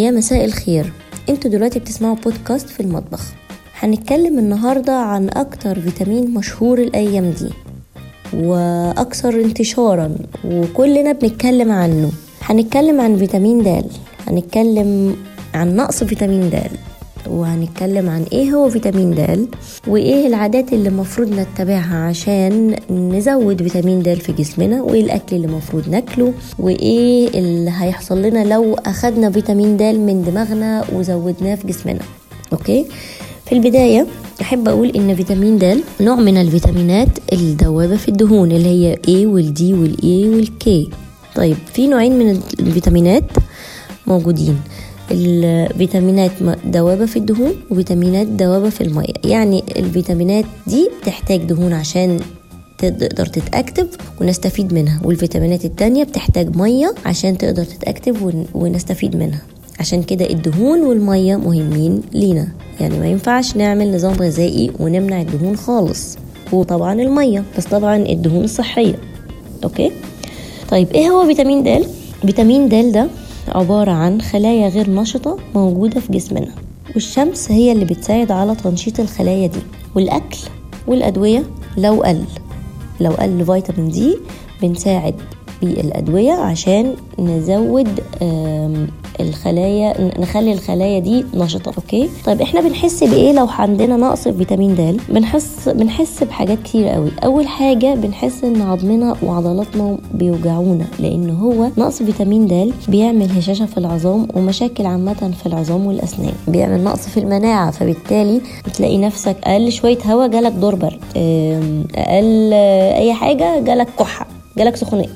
يا مساء الخير. أنتوا دلوقتي بتسمعوا بودكاست في المطبخ. هنتكلم النهاردة عن أكتر فيتامين مشهور الأيام دي وأكثر انتشارا وكلنا بنتكلم عنه. هنتكلم عن فيتامين د هنتكلم عن نقص فيتامين د. وهنتكلم عن إيه هو فيتامين د وإيه العادات اللي المفروض نتبعها عشان نزود فيتامين د في جسمنا وإيه الأكل اللي المفروض ناكله وإيه اللي هيحصل لنا لو أخدنا فيتامين د من دماغنا وزودناه في جسمنا. okay؟ في البداية أحب أقول إن فيتامين د نوع من الفيتامينات الدوابة في الدهون اللي هي A وال D وال E وال K طيب في نوعين من الفيتامينات موجودين. الفيتامينات دوابة في الدهون وفيتامينات دوابة في المية. يعني الفيتامينات دي بتحتاج دهون عشان تقدر تتأكتف ونستفيد منها والفيتامينات التانية بتحتاج مية عشان تقدر تتأكتف ونستفيد منها. عشان كده الدهون والمية مهمين لينا. يعني ما ينفعش نعمل نظام غذائي ونمنع الدهون خالص. وطبعا المية بس طبعا الدهون الصحية أوكي؟ طيب إيه هو فيتامين د؟ فيتامين د ده عبارة عن خلايا غير نشطة موجودة في جسمنا. والشمس هي اللي بتساعد على تنشيط الخلايا دي. والأكل والأدوية لو قل. لو قل فيتامين D بنساعد بالأدوية عشان نزود الخلايا نخلي الخلايا دي نشطة okay؟ طيب إحنا بنحس بإيه لو عندنا نقص في فيتامين د؟ بنحس بنحس بحاجات كتير قوي أول حاجة بنحس إن عظمنا وعضلاتنا بيوجعونا لأن هو نقص فيتامين د بيعمل هشاشة في العظام ومشاكل عامة في العظام والأسنان. بيعمل نقص في المناعة فبالتالي تلاقي نفسك أقل شوية هوا جالك دور برد أقل أي حاجة جالك كحة جالك سخونية.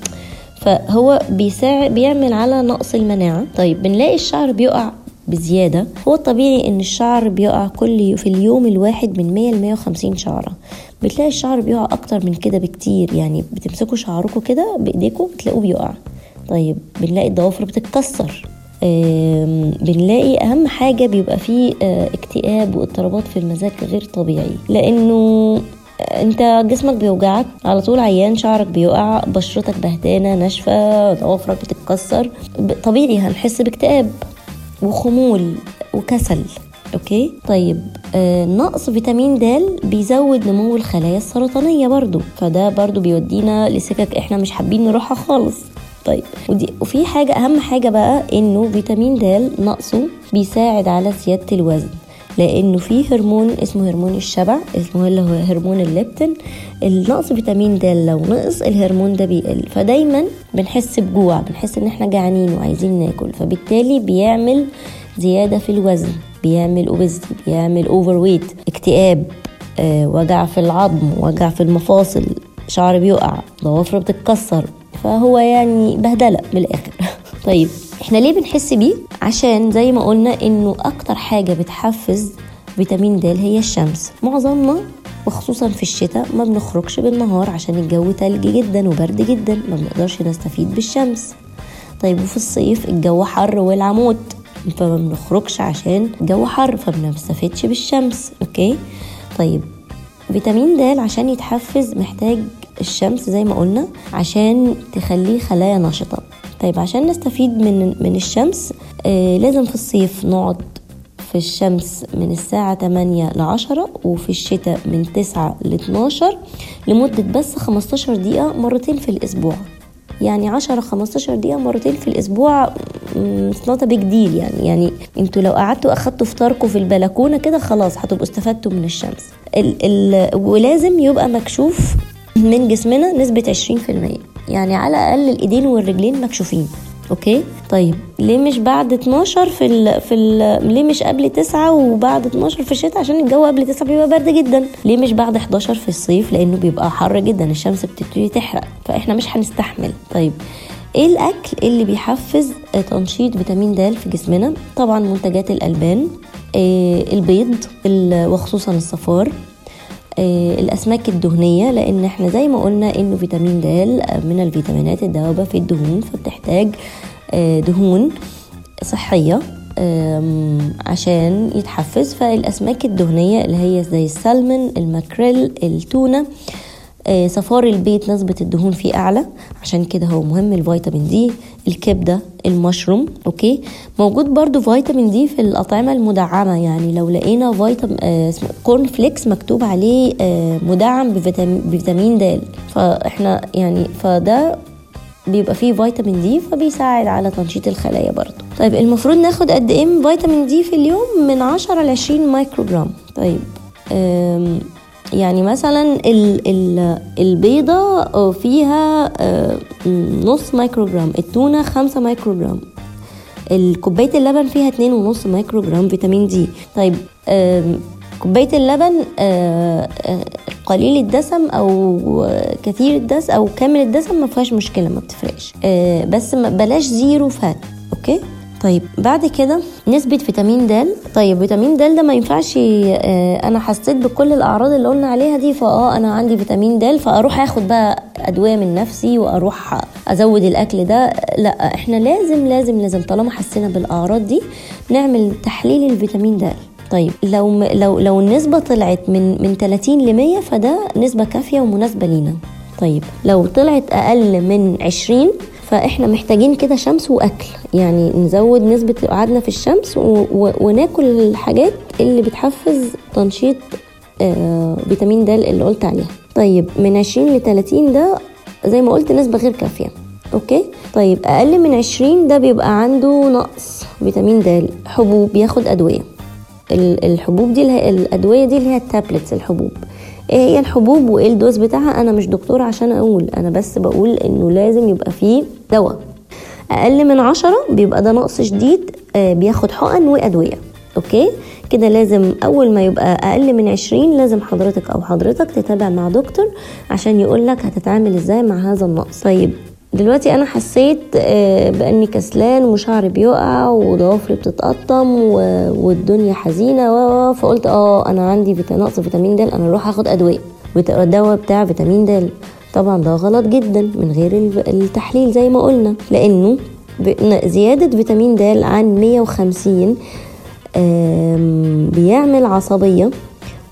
فهو بيساعد بيعمل على نقص المناعة. طيب بنلاقي الشعر بيقع بزيادة. هو الطبيعي إن الشعر بيقع كل في اليوم الواحد من 100 ل 150 شعرة. بتلاقي الشعر بيقع أكتر من كده بكتير. يعني بتمسكوا شعركم كده بايديكم بتلاقوه بيقع. طيب بنلاقي الضوافر بتتكسر. بنلاقي أهم حاجة بيبقى فيه اكتئاب واضطرابات في المزاج غير طبيعي. لأنه انت جسمك بيوجعك على طول عيان شعرك بيقع بشرتك بهتانة ناشفة ضوافرك بتتكسر طبيعي هنحس باكتئاب وخمول وكسل okay؟ طيب آه نقص فيتامين د بيزود نمو الخلايا السرطانية برضو فده برضو بيودينا لسكك إحنا مش حابين نروحها خالص. طيب ودي وفي حاجة أهم حاجة بقى إنه فيتامين د نقصه بيساعد على زيادة الوزن. لأنه في هرمون اسمه هرمون الشبع اسمه اللي هو هرمون الليبتين النقص فيتامين د لو نقص الهرمون ده بيقل. فدايما بنحس بجوع بنحس إن إحنا جعانين وعايزين ناكل. فبالتالي بيعمل زيادة في الوزن بيعمل obesity بيعمل overweight اكتئاب آه، وجع في العظم وجع في المفاصل شعر بيقع ضوافر بتتكسر. فهو يعني بهدلة من الآخر. طيب إحنا ليه بنحس بيه؟ عشان زي ما قلنا إنه أكتر حاجة بتحفز فيتامين د هي الشمس. معظمنا وخصوصا في الشتاء ما بنخرجش بالنهار عشان الجو تلج جدا وبرد جدا ما بنقدرش نستفيد بالشمس. طيب وفي الصيف الجو حر والعمود فما بنخرجش عشان الجو حر فما بالشمس. أوكي؟ طيب فيتامين د عشان يتحفز محتاج الشمس زي ما قلنا عشان تخليه خلايا نشطه طيب عشان نستفيد من من الشمس آه لازم في الصيف نقعد في الشمس من الساعة 8 ل 10 وفي الشتاء من 9 ل 12 لمدة بس 15 دقيقة مرتين في الأسبوع. يعني 10 15 دقيقة مرتين في الأسبوع not big deal يعني. يعني أنتوا لو قعدتوا أخدتوا فطاركم في البلكونة كده خلاص هتبقوا استفدتوا من الشمس. ال ال ولازم يبقى مكشوف من جسمنا نسبة 20% يعني على الأقل الإيدين والرجلين مكشوفين أوكي؟ طيب ليه مش بعد 12 في ال في ال ليه مش قبل 9 وبعد 12 في الشتاء؟ عشان الجو قبل 9 بيبقى برد جدا. ليه مش بعد 11 في الصيف؟ لأنه بيبقى حر جدا الشمس بتبتدي تحرق فإحنا مش هنستحمل. طيب إيه الأكل اللي بيحفز تنشيط فيتامين د في جسمنا؟ طبعا منتجات الألبان إيه البيض وخصوصا الصفار الأسماك الدهنية لأن إحنا زي ما قلنا إنه فيتامين د من الفيتامينات الدوابة في الدهون فبتحتاج دهون صحية عشان يتحفز. فالأسماك الدهنية اللي هي زي السلمون الماكريل التونة صفار البيض نسبة الدهون فيه أعلى. عشان كده هو مهم الفيتامين D الكبدة ال mushroom okay؟ موجود برضو فيتامين D في الأطعمة المدعمة. يعني لو لقينا فيتامين آه corn flakes مكتوب عليه آه مدعم بفيتامين, د. فإحنا يعني فده بيبقى فيه فيتامين D فبيساعد على تنشيط الخلايا برضو. طيب المفروض ناخد قد إيه فيتامين D في اليوم؟ من 10 ل 20 مايكرو جرام طيب يعني مثلا ال ال البيضة فيها نص مايكرو جرام التونة خمسة مايكرو جرام الكوباية اللبن فيها اتنين ونص مايكرو جرام فيتامين D. طيب كوباية اللبن قليل الدسم أو كثير الدسم أو كامل الدسم ما فيهاش مشكلة ما بتفرقش. بس بلاش zero fat okay؟ طيب بعد كده نسبة فيتامين د طيب فيتامين د ده ما ينفعش أنا حسيت بكل الأعراض اللي قلنا عليها دي فآه أنا عندي فيتامين د فأروح آخد بقى أدوية من نفسي وأروح أزود الأكل ده. لأ إحنا لازم لازم لازم طالما حسينا بالأعراض دي نعمل تحليل الفيتامين د. طيب لو لو لو النسبة طلعت من من 30 ل 100 فده نسبة كافية ومناسبة لينا. طيب لو طلعت أقل من 20 فإحنا محتاجين كده شمس وأكل. يعني نزود نسبة قعدنا في الشمس و... و... وناكل الحاجات اللي بتحفز تنشيط آه فيتامين د اللي قلت عليها. طيب من 20 ل 30 ده زي ما قلت نسبة غير كافية. okay؟ طيب أقل من 20 ده بيبقى عنده نقص فيتامين د. حبوب ياخد أدوية. الحبوب دي الأدوية دي اللي هي ال tablets الحبوب. إيه هي الحبوب وإيه ال dose بتاعها؟ أنا مش دكتور عشان أقول أنا بس بقول إنه لازم يبقى فيه دواء. أقل من عشرة بيبقى ده نقص شديد آه بياخد حقن وأدوية. أوكي؟ كده لازم أول ما يبقى أقل من عشرين لازم حضرتك أو حضرتك تتابع مع دكتور عشان يقولك هتتعامل إزاي مع هذا النقص. طيب دلوقتي أنا حسيت بأني كسلان وشعري بيقع وضوافري بتتقطم والدنيا حزينة فقلت آه أنا عندي نقص فيتامين د أنا أروح آخد أدوية. الدواء بتاع فيتامين د. طبعا ده غلط جدا من غير التحليل زي ما قلنا لأنه زيادة فيتامين د عن 150 بيعمل عصبية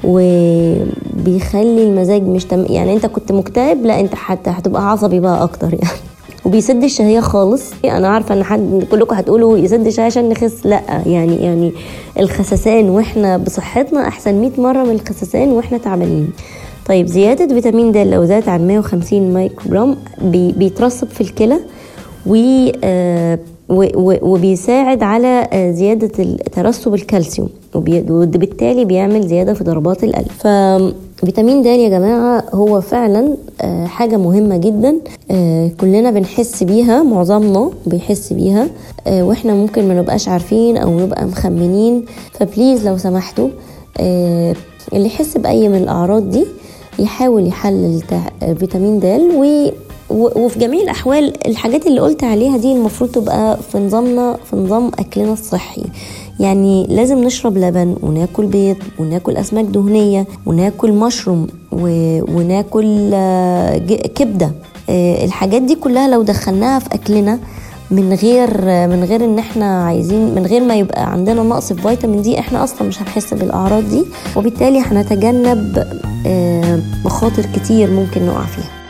وبيخلي المزاج مش تم يعني أنت كنت مكتئب لا أنت حتى هتبقى عصبي بقى أكتر يعني. وبيسد الشهية خالص. أنا عارفة إن حد كلكم هتقولوا يسد الشهية عشان نخس. لأ يعني يعني الخسسان وإحنا بصحتنا أحسن 100 مرة من الخسسان وإحنا تعبانين. طيب زيادة فيتامين د لو زادت عن 150 مايكرو جرام بي بيترسب في الكلى و وبيساعد على زيادة ترسب الكالسيوم وبالتالي بيعمل زيادة في ضربات القلب. ففيتامين د يا جماعة هو فعلا حاجة مهمة جدا كلنا بنحس بيها معظمنا بيحس بيها وإحنا ممكن ما نبقاش عارفين أو نبقى مخمنين. فبليز لو سمحتوا اللي يحس بأي من الأعراض دي يحاول يحلل فيتامين د وفي جميع الأحوال الحاجات اللي قلت عليها دي المفروض تبقى في نظامنا في نظام أكلنا الصحي. يعني لازم نشرب لبن وناكل بيض وناكل أسماك دهنية وناكل مشروم وناكل كبدة. الحاجات دي كلها لو دخلناها في أكلنا من غير من غير إن إحنا عايزين من غير ما يبقى عندنا نقص في فيتامين دي إحنا أصلا مش هنحس بالأعراض دي. وبالتالي هنتجنب مخاطر كتير ممكن نقع فيها.